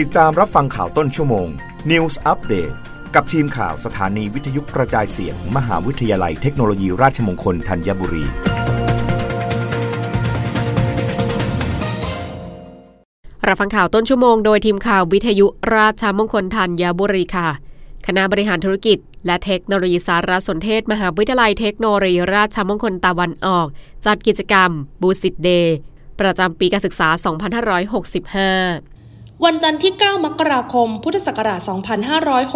ติดตามรับฟังข่าวต้นชั่วโมง News Update กับทีมข่าวสถานีวิทยุกระจายเสียง มหาวิทยาลัยเทคโนโลยีราชมงคลธัญบุรี รับฟังข่าวต้นชั่วโมงโดยทีมข่าววิทยุราชมงคลธัญบุรีค่ะ คณะบริหารธุรกิจ และเทคโนโลยีสารสนเทศ มหาวิทยาลัยเทคโนโลยีราชมงคลตะวันออก จัดกิจกรรมบูสิตเดย์ประจำปีการศึกษา 2565 วันจันทร์ที่ 9 มกราคม พุทธศักราช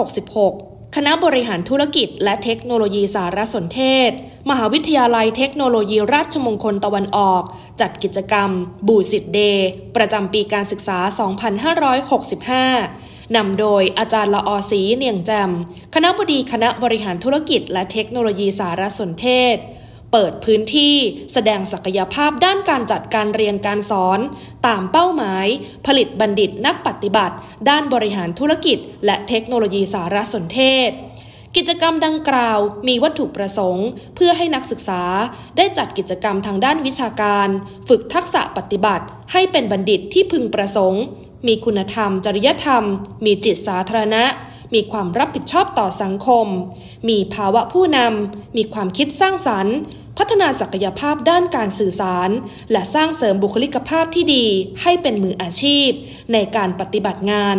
2566 คณะบริหารธุรกิจและเทคโนโลยีสารสนเทศ มหาวิทยาลัยเทคโนโลยีราชมงคลตะวันออก จัดกิจกรรม บูสิตเดย์ประจำปีการศึกษา 2565นำโดยอาจารย์ละออสีเนียงแจมคณะบดีคณะบริหารธุรกิจและเทคโนโลยีสารสนเทศ เปิดพื้นที่แสดงศักยภาพด้านการจัดการเรียนการสอน ตามเป้าหมาย ผลิตบัณฑิตนักปฏิบัติ ด้านบริหารธุรกิจ และเทคโนโลยีสารสนเทศ กิจกรรมดังกล่าวมีวัตถุประสงค์ เพื่อให้นักศึกษาได้จัดกิจกรรมทางด้านวิชาการ ฝึกทักษะปฏิบัติ ให้เป็นบัณฑิตที่พึงประสงค์ มีคุณธรรม จริยธรรม มีจิตสาธารณะมีความรับผิดชอบต่อสังคม มีภาวะผู้นำ มีความคิดสร้างสรรค์ พัฒนาศักยภาพด้านการสื่อสาร และสร้างเสริมบุคลิกภาพที่ดีให้เป็นมืออาชีพ ในการปฏิบัติงาน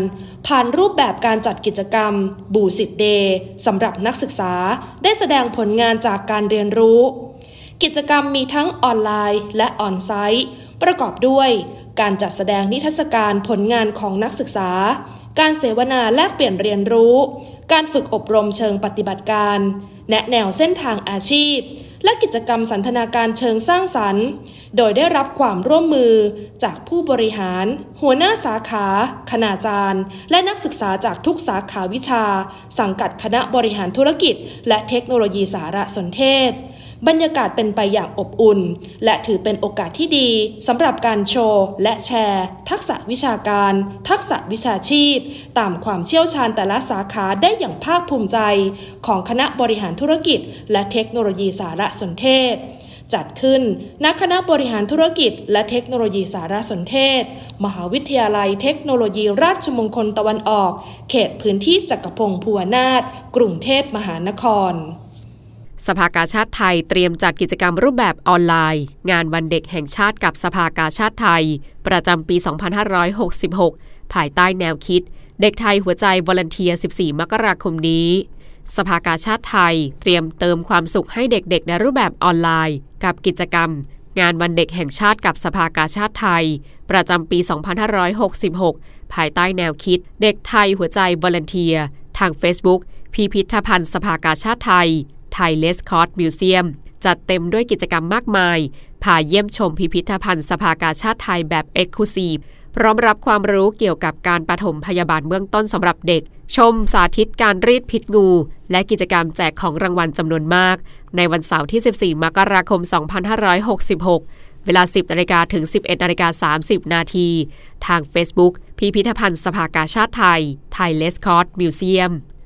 ผ่านรูปแบบการจัดกิจกรรม บูสิตเดย์สำหรับนักศึกษาได้แสดงผลงานจากการเรียนรู้ กิจกรรมมีทั้งออนไลน์และออนไซต์ ประกอบด้วยการจัดแสดงนิทรรศการผลงานของนักศึกษา การเสวนาแลกเปลี่ยนเรียนรู้ การฝึกอบรมเชิงปฏิบัติการ แนะแนวเส้นทางอาชีพ และกิจกรรมสันทนาการเชิงสร้างสรรค์ โดยได้รับความร่วมมือจากผู้บริหาร หัวหน้าสาขา คณาจารย์ และนักศึกษาจากทุกสาขาวิชา สังกัดคณะบริหารธุรกิจ และเทคโนโลยีสารสนเทศ บรรยากาศเป็นไปอย่างอบอุ่น และถือเป็นโอกาสที่ดีสำหรับการโชว์ และแชร์ ทักษะวิชาการ ทักษะวิชาชีพ ตามความเชี่ยวชาญแต่ละสาขาได้อย่างภาคภูมิใจ ของคณะบริหารธุรกิจ และเทคโนโลยีสารสนเทศจัดขึ้นณคณะบริหารธุรกิจ และเทคโนโลยีสารสนเทศ มหาวิทยาลัยเทคโนโลยีราชมงคลตะวันออก เขตพื้นที่จักรพงศ์พัวนาถกรุงเทพมหานคร สภากาชาติไทยเตรียมจัดกิจกรรมรูปแบบออนไลน์ งานวันเด็กแห่งชาติกับสภากาชาติไทย ประจำปี 2566 ภายใต้แนวคิด เด็กไทยหัวใจวอลันเทีย 14 มกราคมนี้ สภากาชาติไทยเตรียมเติมความสุขให้เด็กๆ ในรูปแบบออนไลน์ กับกิจกรรม งานวันเด็กแห่งชาติกับสภากาชาติไทย ประจำปี 2566 ภายใต้แนวคิด เด็กไทยหัวใจวอลันเทีย ทาง Facebook พิพิธภัณฑ์สภากาชาดไทย Thai Red Cross Museum จัดเต็มด้วยกิจกรรมมากมาย พาเยี่ยมชมพิพิธภัณฑ์สภากาชาดไทยแบบ exclusive พร้อมรับความรู้เกี่ยวกับการปฐมพยาบาลเบื้องต้นสำหรับเด็ก ชมสาธิตการรีดพิษงู และกิจกรรมแจกของรางวัลจำนวนมาก ในวันเสาร์ที่ 14 มกราคม 2566 เวลา 10นาฬิกาถึง 11นาฬิกา30 นาที ทาง Facebook พิพิธภัณฑ์สภากาชาติไทย Thai Red Cross Museum